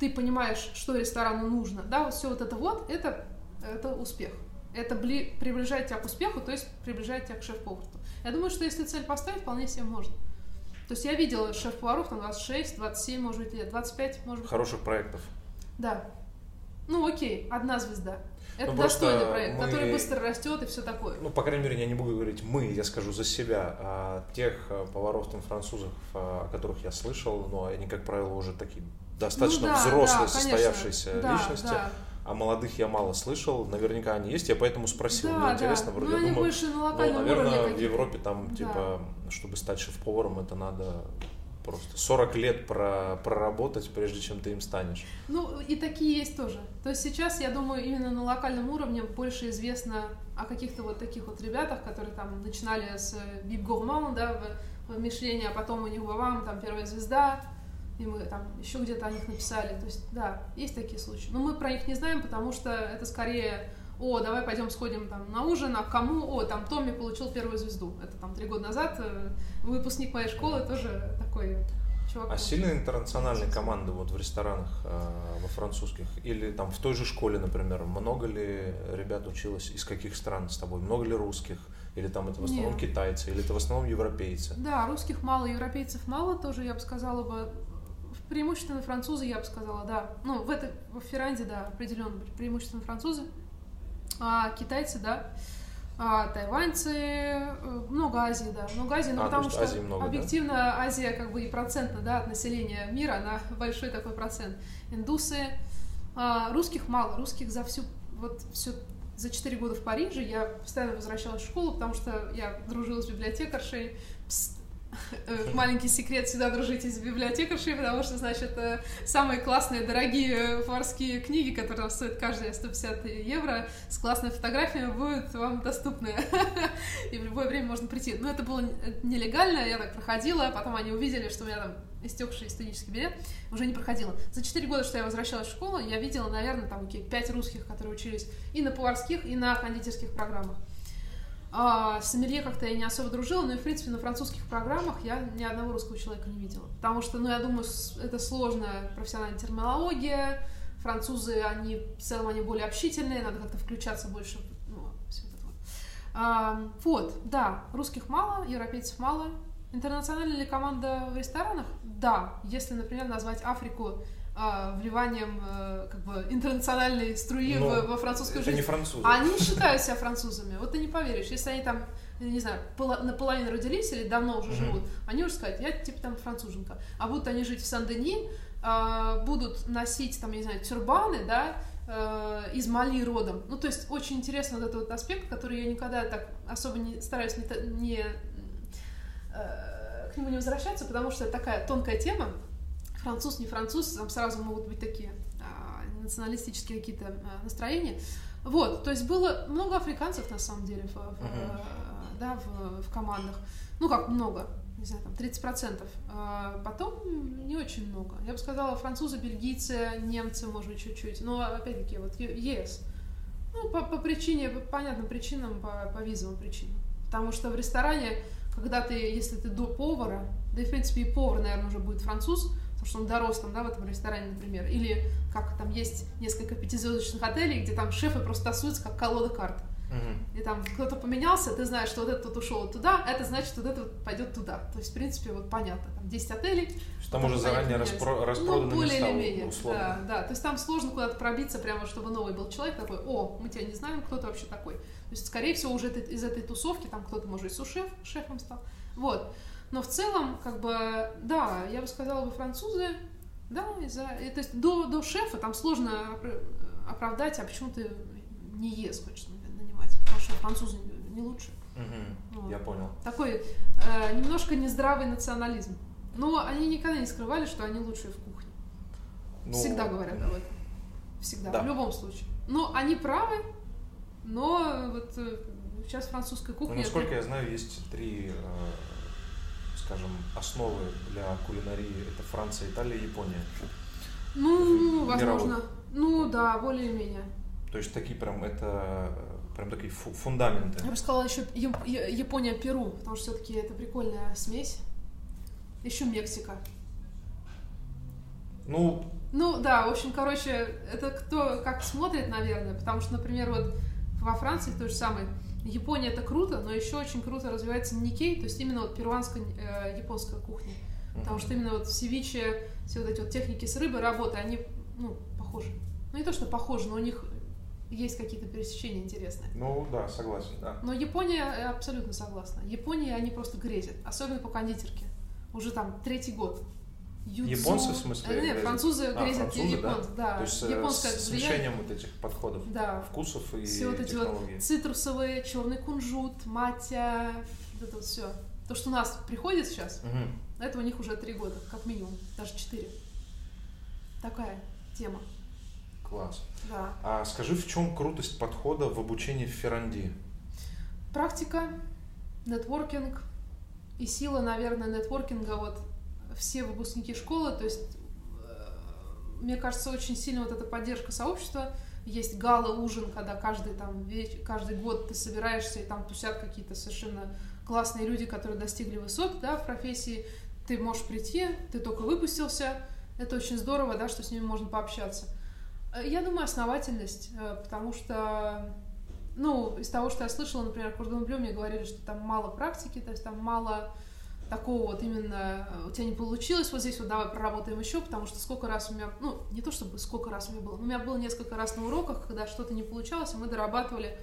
ты понимаешь, что ресторану нужно, да, вот все вот это вот, это, это успех. Это бли, приближает тебя к успеху, то есть приближает тебя к шеф-повару. Я думаю, что если цель поставить, вполне себе можно. То есть я видела шеф-поваров там 26, 27, может быть, лет, 25, может быть. Хороших проектов. Да. Ну окей, одна звезда. Это ну, достойный проект, мы... который быстро растет и все такое. Ну, по крайней мере, я не буду говорить мы, я скажу за себя. А тех а, поваров там французов, а, о которых я слышал, но они, как правило, уже такие достаточно ну, да, взрослые, да, состоявшиеся да, личности. Да. А молодых я мало слышал, наверняка они есть, я поэтому спросил. Да, Мне да. интересно, вроде ну, я думаю, больше на ну, наверное, в Европе там, да. типа, чтобы стать шеф-поваром, это надо просто 40 лет про, проработать, прежде чем ты им станешь. Ну, и такие есть тоже. То есть сейчас, я думаю, именно на локальном уровне больше известно о каких-то вот таких вот ребятах, которые там начинали с Бип Gourmand, да, в, в Мишлене, а потом у них Вавам, там первая звезда, и мы там еще где-то о них написали. То есть, да, есть такие случаи. Но мы про них не знаем, потому что это скорее о, давай пойдем сходим там на ужин, а кому, о, там Томми получил первую звезду. Это там три года назад, э, выпускник моей школы тоже такой чувак. А сильные интернациональные команды вот в ресторанах э, во французских или там в той же школе, например, много ли ребят училось, из каких стран с тобой, много ли русских? Или там это в основном Нет. китайцы, или это в основном европейцы? Да, русских мало, европейцев мало тоже, я бы сказала бы. Преимущественно французы, я бы сказала, да. Ну, в, этой, в Ферранде, да, определенно преимущественно французы а, китайцы, да, а, тайваньцы, э, много Азии, да, много Азии, ну а, потому что Азии много, объективно да? Азия как бы и процентно, да, от населения мира, она большой такой процент. Индусы, а, русских мало, русских за всю, вот все за 4 года в Париже я постоянно возвращалась в школу, потому что я дружила с библиотекаршей, маленький секрет, всегда дружите с библиотекаршей, потому что, значит, э, самые классные, дорогие фарские книги, которые стоят каждая 150 евро, с классными фотографиями, будут вам доступны. И в любое время можно прийти. Но это было нелегально, я так проходила, потом они увидели, что у меня там истекший студенческий билет, уже не проходила. За 4 года, что я возвращалась в школу, я видела, наверное, там какие 5 русских, которые учились и на поварских, и на кондитерских программах. А с сомелье как-то я не особо дружила, но и, в принципе, на французских программах я ни одного русского человека не видела. Потому что, ну, я думаю, это сложная профессиональная терминология, французы, они, в целом, они более общительные, надо как-то включаться больше, ну, все это вот. А, вот, да, русских мало, европейцев мало. Интернациональная ли команда в ресторанах? Да, если, например, назвать Африку вливанием а, как бы интернациональной струи Но в, во французскую это жизнь. не французы. А они считают себя французами. Вот ты не поверишь, если они там, не знаю, наполовину родились или давно уже mm-hmm. живут, они уже скажут, я типа там француженка. А будут они жить в Сан-Дени, а, будут носить там, я не знаю, тюрбаны, да, э, из Мали родом. Ну, то есть очень интересно вот этот вот аспект, который я никогда так особо не стараюсь не, не э, к нему не возвращаться, потому что это такая тонкая тема. Француз, не француз, там сразу могут быть такие э, националистические какие-то э, настроения. Вот, то есть было много африканцев на самом деле в, в, uh-huh. да, в, в командах. Ну как много, не знаю, там 30%. А потом не очень много. Я бы сказала, французы, бельгийцы, немцы, может быть, чуть-чуть. Но опять-таки, вот ЕС. Ну, по, по причине, по понятным причинам, по, по визовым причинам. Потому что в ресторане, когда ты, если ты до повара, да и, в принципе, и повар, наверное, уже будет француз, потому что он дорос там, да, в этом ресторане, например. Или как там есть несколько пятизвездочных отелей, где там шефы просто тасуются, как колода карт. И там кто-то поменялся, ты знаешь, что вот этот ушел туда, это значит, что вот этот пойдет туда. То есть, в принципе, вот понятно, там 10 отелей. Там уже заранее распро- распроданы ну, более места, или менее, условно. да, да. То есть там сложно куда-то пробиться, прямо чтобы новый был человек такой, о, мы тебя не знаем, кто ты вообще такой. То есть, скорее всего, уже из этой тусовки там кто-то, может, и сушеф, шефом стал. Вот. Но в целом, как бы, да, я бы сказала бы французы, да, из-за, то есть до, до шефа там сложно оправдать, а почему ты не ес хочешь потому что французы не лучше. Угу, вот. Я понял. Такой э, немножко нездравый национализм. Но они никогда не скрывали, что они лучшие в кухне. Ну, Всегда говорят об этом. Всегда, да. в любом случае. Но они правы, но вот э, сейчас французская кухня... Ну, насколько это... я знаю, есть три, э, скажем, основы для кулинарии. Это Франция, Италия Япония. Ну, возможно. Ну да, более-менее. То есть такие прям это прям такие фундаменты. Я бы сказала еще Япония, Перу, потому что все-таки это прикольная смесь. Еще Мексика. Ну. Ну да, в общем, короче, это кто как смотрит, наверное, потому что, например, вот во Франции то же самое. Япония это круто, но еще очень круто развивается Никей, то есть именно вот перуанско-японская э, кухня. Потому что именно вот севиче, все вот эти вот техники с рыбой, работы, они, ну, похожи. Ну, не то, что похожи, но у них есть какие-то пересечения интересные. Ну да, согласен, да. Но Япония абсолютно согласна. Япония они просто грезят, особенно по кондитерке. Уже там третий год. Юцу... Японцы в смысле? Э, нет, французы а, грезят французы, японцы, да. да. То есть э, Японское с смешением вот этих подходов, да. вкусов и Все вот эти вот цитрусовые, черный кунжут, матя, вот это вот все. То, что у нас приходит сейчас, угу. это у них уже три года, как минимум, даже четыре. Такая тема. Класс. Да. А скажи, в чем крутость подхода в обучении в Ферранди? Практика, нетворкинг и сила, наверное, нетворкинга. Вот все выпускники школы, то есть э, мне кажется, очень сильно вот эта поддержка сообщества. Есть гала, ужин, когда каждый, там, веч... каждый год ты собираешься, и там тусят какие-то совершенно классные люди, которые достигли высот да, в профессии. Ты можешь прийти, ты только выпустился. Это очень здорово, да, что с ними можно пообщаться. Э, я думаю, основательность, э, потому что, ну, из того, что я слышала, например, Кордон Блю мне говорили, что там мало практики, то есть там мало такого вот именно, э, у тебя не получилось, вот здесь вот давай проработаем еще, потому что сколько раз у меня, ну, не то чтобы сколько раз у меня было, у меня было несколько раз на уроках, когда что-то не получалось, и мы дорабатывали,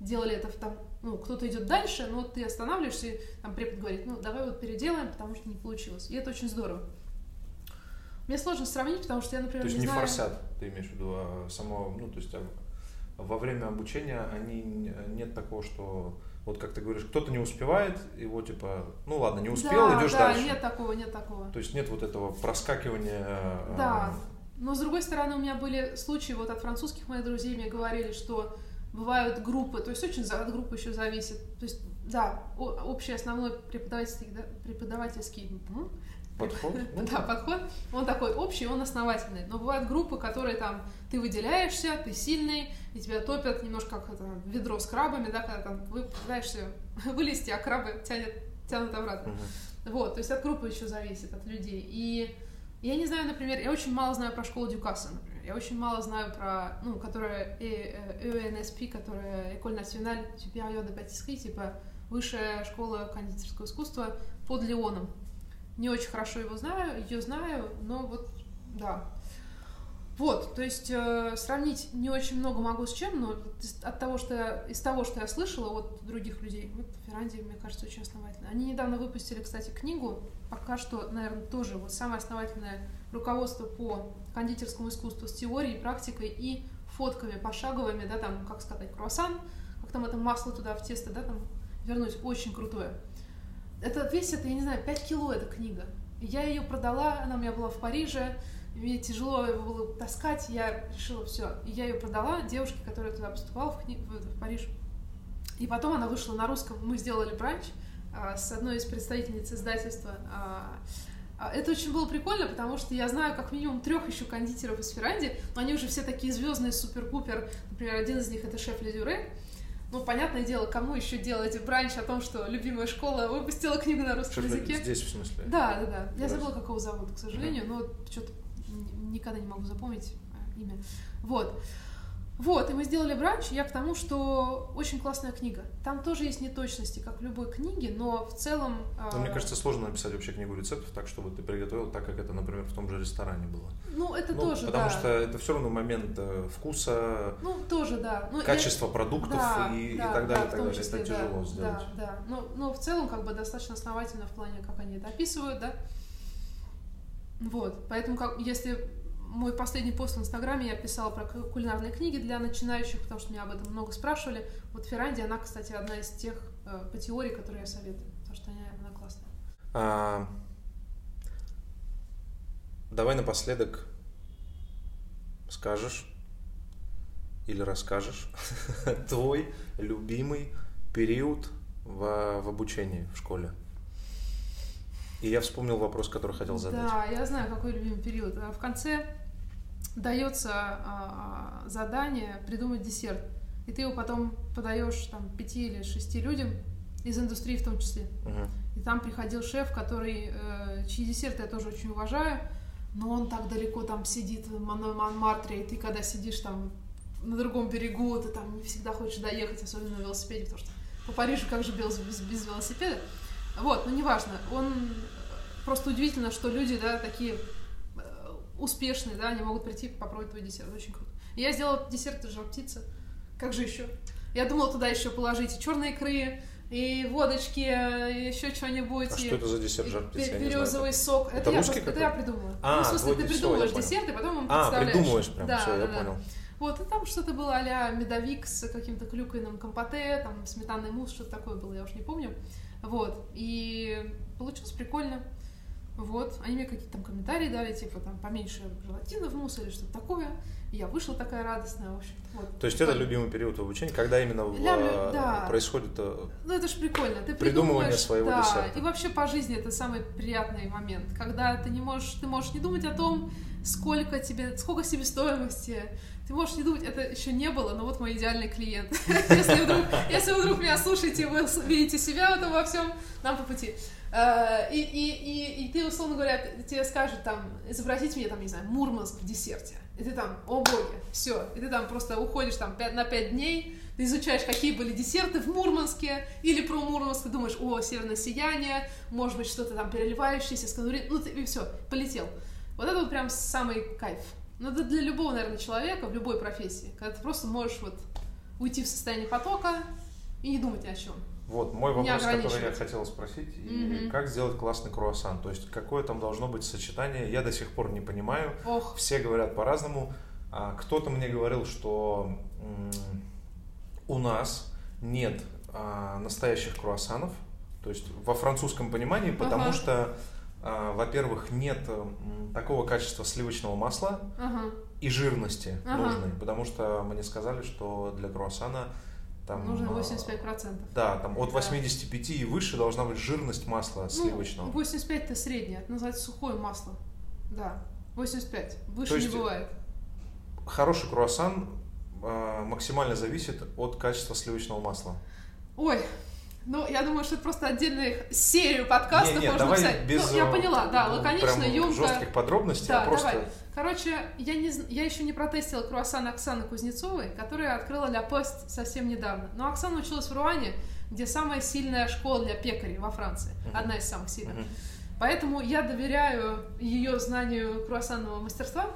делали это там, ну, кто-то идет дальше, но вот ты останавливаешься, и там препод говорит, ну, давай вот переделаем, потому что не получилось. И это очень здорово. Мне сложно сравнить, потому что я, например, То есть не, не знаю... ты имеешь в виду, а само, ну, то есть а во время обучения они нет такого, что вот как ты говоришь, кто-то не успевает, его типа, ну ладно, не успел, да, идешь да, дальше. нет такого, нет такого. То есть нет вот этого проскакивания. Да, но с другой стороны у меня были случаи вот от французских моих друзей мне говорили, что бывают группы, то есть очень от группы еще зависит. То есть да, общий основной преподавательский, да, преподавательский Подход? Да, подход. Он такой общий, он основательный. Но бывают группы, которые там ты выделяешься, ты сильный, и тебя топят немножко как это, ведро с крабами, да, когда там вы пытаешься вылезти, а крабы тянет, тянут обратно. Вот, то есть от группы еще зависит, от людей. И я не знаю, например, я очень мало знаю про школу Дюкаса, например. Я очень мало знаю про, ну, которая ЭНСП, которая École Nationale Supérieure de Pâtisserie, типа высшая школа кондитерского искусства под Леоном не очень хорошо его знаю, ее знаю, но вот, да. Вот, то есть э, сравнить не очень много могу с чем, но от того, что я, из того, что я слышала от других людей, вот Ферранди, мне кажется, очень основательно. Они недавно выпустили, кстати, книгу, пока что, наверное, тоже вот самое основательное руководство по кондитерскому искусству с теорией, практикой и фотками пошаговыми, да, там, как сказать, круассан, как там это масло туда в тесто, да, там, вернуть, очень крутое. Это весит, я не знаю, 5 кило эта книга. Я ее продала, она у меня была в Париже, мне тяжело его было таскать, я решила все. И я ее продала девушке, которая туда поступала в, кни... в Париж. И потом она вышла на русском. Мы сделали бранч а, с одной из представительниц издательства. А, а, это очень было прикольно, потому что я знаю как минимум трех еще кондитеров из Ферранди, но они уже все такие звездные, супер-пупер. Например, один из них это шеф Ледюре. Ну, понятное дело, кому еще делать бранч о том, что любимая школа выпустила книгу на русском Шеф языке. Здесь, в смысле? Да, да, да. Я забыла, как его зовут, к сожалению, но что-то никогда не могу запомнить э, имя. Вот. Вот, и мы сделали бранч, я к тому, что очень классная книга. Там тоже есть неточности, как в любой книге, но в целом... Но мне а, кажется, сложно написать вообще книгу рецептов так, чтобы ты приготовил так, как это, например, в том же ресторане было. Ну, это ну, тоже, Потому да. что это все равно момент э, вкуса, ну, тоже, да. ну, качество я... продуктов да, и, да, и так далее, да, так далее. Числе, это тяжело да, сделать. Да, да. Но, но в целом как бы достаточно основательно в плане, как они это описывают, да. Вот, поэтому как, если мой последний пост в Инстаграме я писала про кулинарные книги для начинающих, потому что меня об этом много спрашивали. Вот Ферранди, она, кстати, одна из тех э, по теории, которые я советую, потому что она, она классная. А, давай напоследок скажешь или расскажешь твой любимый период в, в обучении в школе. И я вспомнил вопрос, который хотел задать. Да, я знаю, какой любимый период. А в конце дается а, задание придумать десерт. И ты его потом подаешь там пяти или шести людям из индустрии в том числе. Угу. И там приходил шеф, который, э, чьи десерты я тоже очень уважаю, но он так далеко там сидит в Монмартре, и ты когда сидишь там на другом берегу, ты там не всегда хочешь доехать, особенно на велосипеде, потому что по Парижу как же без, без, без велосипеда. Вот, но неважно. Он просто удивительно, что люди, да, такие э, успешные, да, они могут прийти попробовать твой десерт. Очень круто. И я сделала десерт из жар птицы. Как же еще? Я думала туда еще положить и черные икры, и водочки, и еще что-нибудь. А и, что это за десерт жар птицы? Березовый сок. Это, это, я, просто, это я придумала. А, ну, в смысле, ты придумываешь все, десерт, и потом а, представляешь. придумываешь прям, да, все, да, я да. понял. Вот, и там что-то было а медовик с каким-то клюквенным компоте, там сметанный мусс, что-то такое было, я уж не помню. Вот, и получилось прикольно. Вот, они мне какие-то там комментарии дали, типа там поменьше желатина в мусс или что-то такое. И я вышла такая радостная, в общем вот. То есть это любимый период в обучении, когда именно в, Лямлю, да. происходит э, ну, это ж прикольно. Ты придумывание своего да, десерта. И вообще по жизни это самый приятный момент, когда ты не можешь, ты можешь не думать о том, сколько тебе, сколько себестоимости, ты можешь не думать, это еще не было, но вот мой идеальный клиент. если, вдруг, если вдруг меня слушаете, вы видите себя в этом во всем, нам по пути. Uh, и, и, и, и ты, условно говоря, тебе скажут там, изобразить мне там, не знаю, Мурманск в десерте. И ты там, о боги, все. И ты там просто уходишь там 5, на 5 дней, ты изучаешь, какие были десерты в Мурманске, или про Мурманск, ты думаешь, о, северное сияние, может быть, что-то там переливающееся, с ну, ты, и все, полетел. Вот это вот прям самый кайф. Ну, это для любого, наверное, человека в любой профессии, когда ты просто можешь вот уйти в состояние потока и не думать ни о чем. Вот мой вопрос, который я хотел спросить. Mm-hmm. Как сделать классный круассан? То есть какое там должно быть сочетание? Я до сих пор не понимаю. Ох. Все говорят по-разному. А кто-то мне говорил, что у нас нет а, настоящих круассанов. То есть во французском понимании, потому uh-huh. что а, во-первых, нет такого качества сливочного масла ага. и жирности ага. нужной, потому что мне сказали, что для круассана там, Нужно 85%. Да, там от 85 и выше должна быть жирность масла ну, сливочного. 85 это среднее, это называется сухое масло. Да, 85. Выше есть, не бывает. Хороший круассан э, максимально зависит от качества сливочного масла. Ой, ну, я думаю, что это просто отдельную серию подкастов не, не, можно давай писать. Без, ну, я поняла, да, лаконично, емко. жестких подробностей, да, а просто... Давай. Короче, я, не, я еще не протестила круассан Оксаны Кузнецовой, которая открыла Ля Пост совсем недавно. Но Оксана училась в Руане, где самая сильная школа для пекарей во Франции. Uh-huh. Одна из самых сильных. Uh-huh. Поэтому я доверяю ее знанию круассанного мастерства.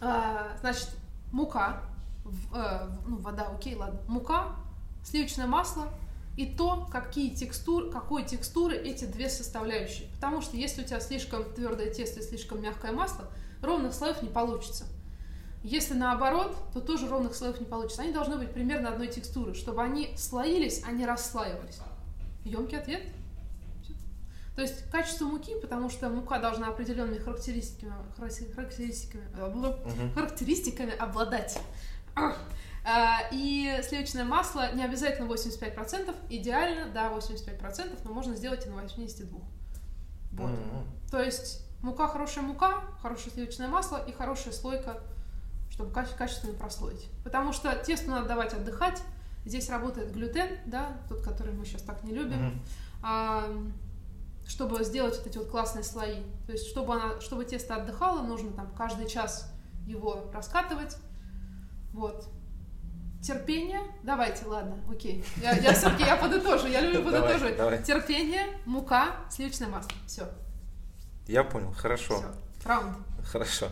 А, значит, мука, в, э, ну, вода, окей, ладно. Мука, сливочное масло, и то, какие текстур, какой текстуры эти две составляющие. Потому что если у тебя слишком твердое тесто и слишком мягкое масло, ровных слоев не получится. Если наоборот, то тоже ровных слоев не получится. Они должны быть примерно одной текстуры, чтобы они слоились, а не расслаивались. Емкий ответ. То есть качество муки, потому что мука должна определенными характеристиками, характеристиками, угу. характеристиками обладать. А, и сливочное масло не обязательно 85%, идеально, да, 85%, но можно сделать и на 82%. Вот. Mm-hmm. То есть мука хорошая мука, хорошее сливочное масло и хорошая слойка, чтобы качественно прослоить. Потому что тесту надо давать отдыхать. Здесь работает глютен, да, тот, который мы сейчас так не любим. Mm-hmm. Чтобы сделать вот эти вот классные слои. То есть, чтобы, она, чтобы тесто отдыхало, нужно там каждый час его раскатывать. Вот терпение, давайте, ладно, окей. Я, я все-таки я подытожу, я люблю подытоживать. Давай, давай. Терпение, мука, сливочное масло. Все. Я понял, хорошо. Все. Раунд. Хорошо.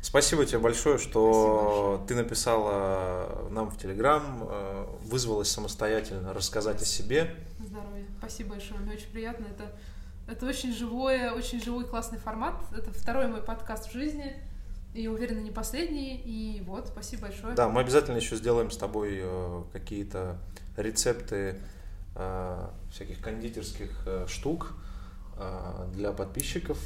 Спасибо тебе большое, что большое. ты написала нам в Телеграм, э, вызвалась самостоятельно рассказать Спасибо. о себе. Здоровья. Спасибо большое, мне очень приятно. Это, это очень живой, очень живой классный формат. Это второй мой подкаст в жизни. И уверена, не последний. И вот, спасибо большое. Да, мы обязательно еще сделаем с тобой э, какие-то рецепты э, всяких кондитерских э, штук для подписчиков.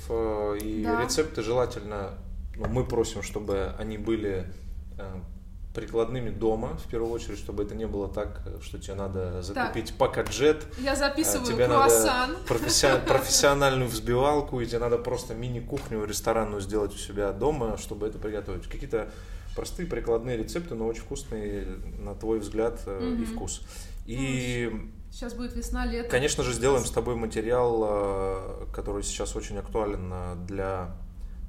И да. рецепты желательно, ну, мы просим, чтобы они были прикладными дома, в первую очередь, чтобы это не было так, что тебе надо закупить так, пакаджет. Я записываю тебе круассан. надо профессиональную, профессиональную взбивалку, и тебе надо просто мини-кухню ресторанную сделать у себя дома, чтобы это приготовить. Какие-то простые прикладные рецепты, но очень вкусные, на твой взгляд, mm-hmm. и вкус. И ну, Сейчас будет весна, лето. Конечно же, сделаем с тобой материал, э, который сейчас очень актуален э, для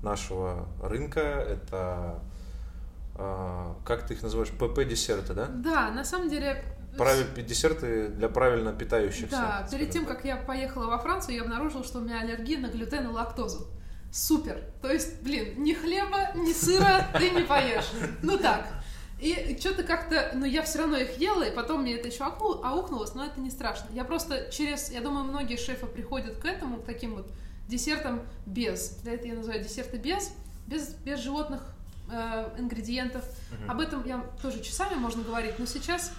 нашего рынка. Это как ты их называешь, ПП-десерты, да? Да, на самом деле... Правиль, десерты для правильно питающихся. Да, перед тем, как я поехала во Францию, я обнаружила, что у меня аллергия на глютен и лактозу. Супер! То есть, блин, ни хлеба, ни сыра ты не поешь. Ну так. И что-то как-то, ну я все равно их ела, и потом мне это еще аукнулось, но это не страшно. Я просто через, я думаю, многие шефы приходят к этому, к таким вот десертам без. Да, это я называю десерты без, без, без животных э, ингредиентов. Угу. Об этом я тоже часами можно говорить, но сейчас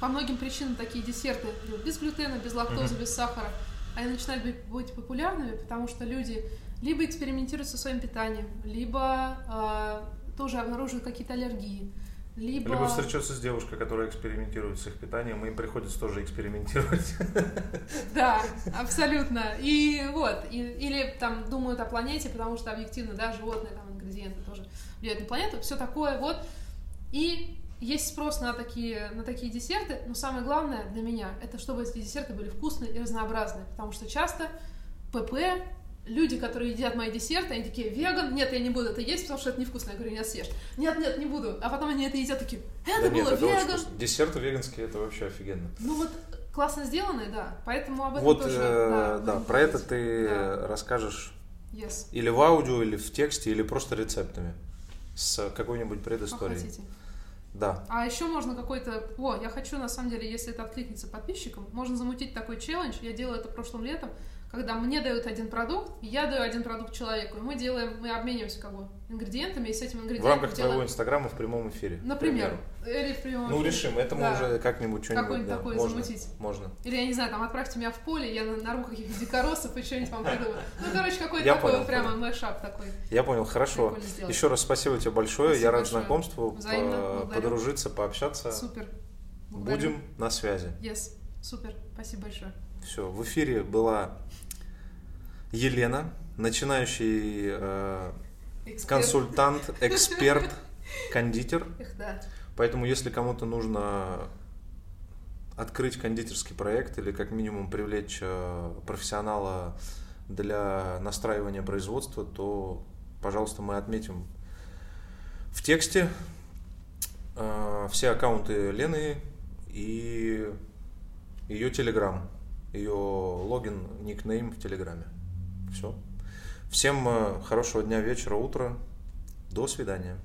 по многим причинам такие десерты без глютена, без лактозы, угу. без сахара, они начинают быть, быть популярными, потому что люди либо экспериментируют со своим питанием, либо э, тоже обнаруживают какие-то аллергии. Либо... Либо встречаться с девушкой, которая экспериментирует с их питанием, и им приходится тоже экспериментировать. Да, абсолютно. И вот, и, или там думают о планете, потому что объективно, да, животные, там, ингредиенты тоже влияют на планету, все такое вот. И есть спрос на такие, на такие десерты, но самое главное для меня, это чтобы эти десерты были вкусные и разнообразные, потому что часто ПП, люди, которые едят мои десерты, они такие, веган, нет, я не буду это есть, потому что это невкусно. Я говорю, нет, съешь. Нет, нет, не буду. А потом они это едят такие, это да было нет, веган. Десерты веганские, это вообще офигенно. Ну вот классно сделанные, да, поэтому об этом вот, тоже. Э, да, да про это ты да. расскажешь yes. или в аудио, или в тексте, или просто рецептами с какой-нибудь предысторией. Да. А еще можно какой-то... О, я хочу, на самом деле, если это откликнется подписчикам, можно замутить такой челлендж. Я делала это прошлым летом когда мне дают один продукт, я даю один продукт человеку, и мы делаем, мы обмениваемся как бы ингредиентами, и с этим ингредиентом В рамках делаем... твоего инстаграма в прямом эфире. Например. Или в прямом Ну, решим, это мы да. уже как-нибудь что-нибудь... Какой-нибудь да, такой можно, замутить. Можно. Или, я не знаю, там, отправьте меня в поле, я нарву каких-то дикоросов и что-нибудь вам придумаю. Ну, короче, какой-то такой понял, прямо мэшап такой. Я понял, хорошо. Еще раз спасибо тебе большое, спасибо я рад большое. знакомству, Взаимно, подружиться, пообщаться. Супер. Благодарю. Будем на связи. Yes, супер, спасибо большое. Все, в эфире была Елена, начинающий э, консультант, эксперт, кондитер. Эх, да. Поэтому, если кому-то нужно открыть кондитерский проект или как минимум привлечь э, профессионала для настраивания производства, то, пожалуйста, мы отметим в тексте э, все аккаунты Лены и ее телеграм, ее логин, никнейм в телеграме. Все. Всем э, хорошего дня, вечера, утра. До свидания.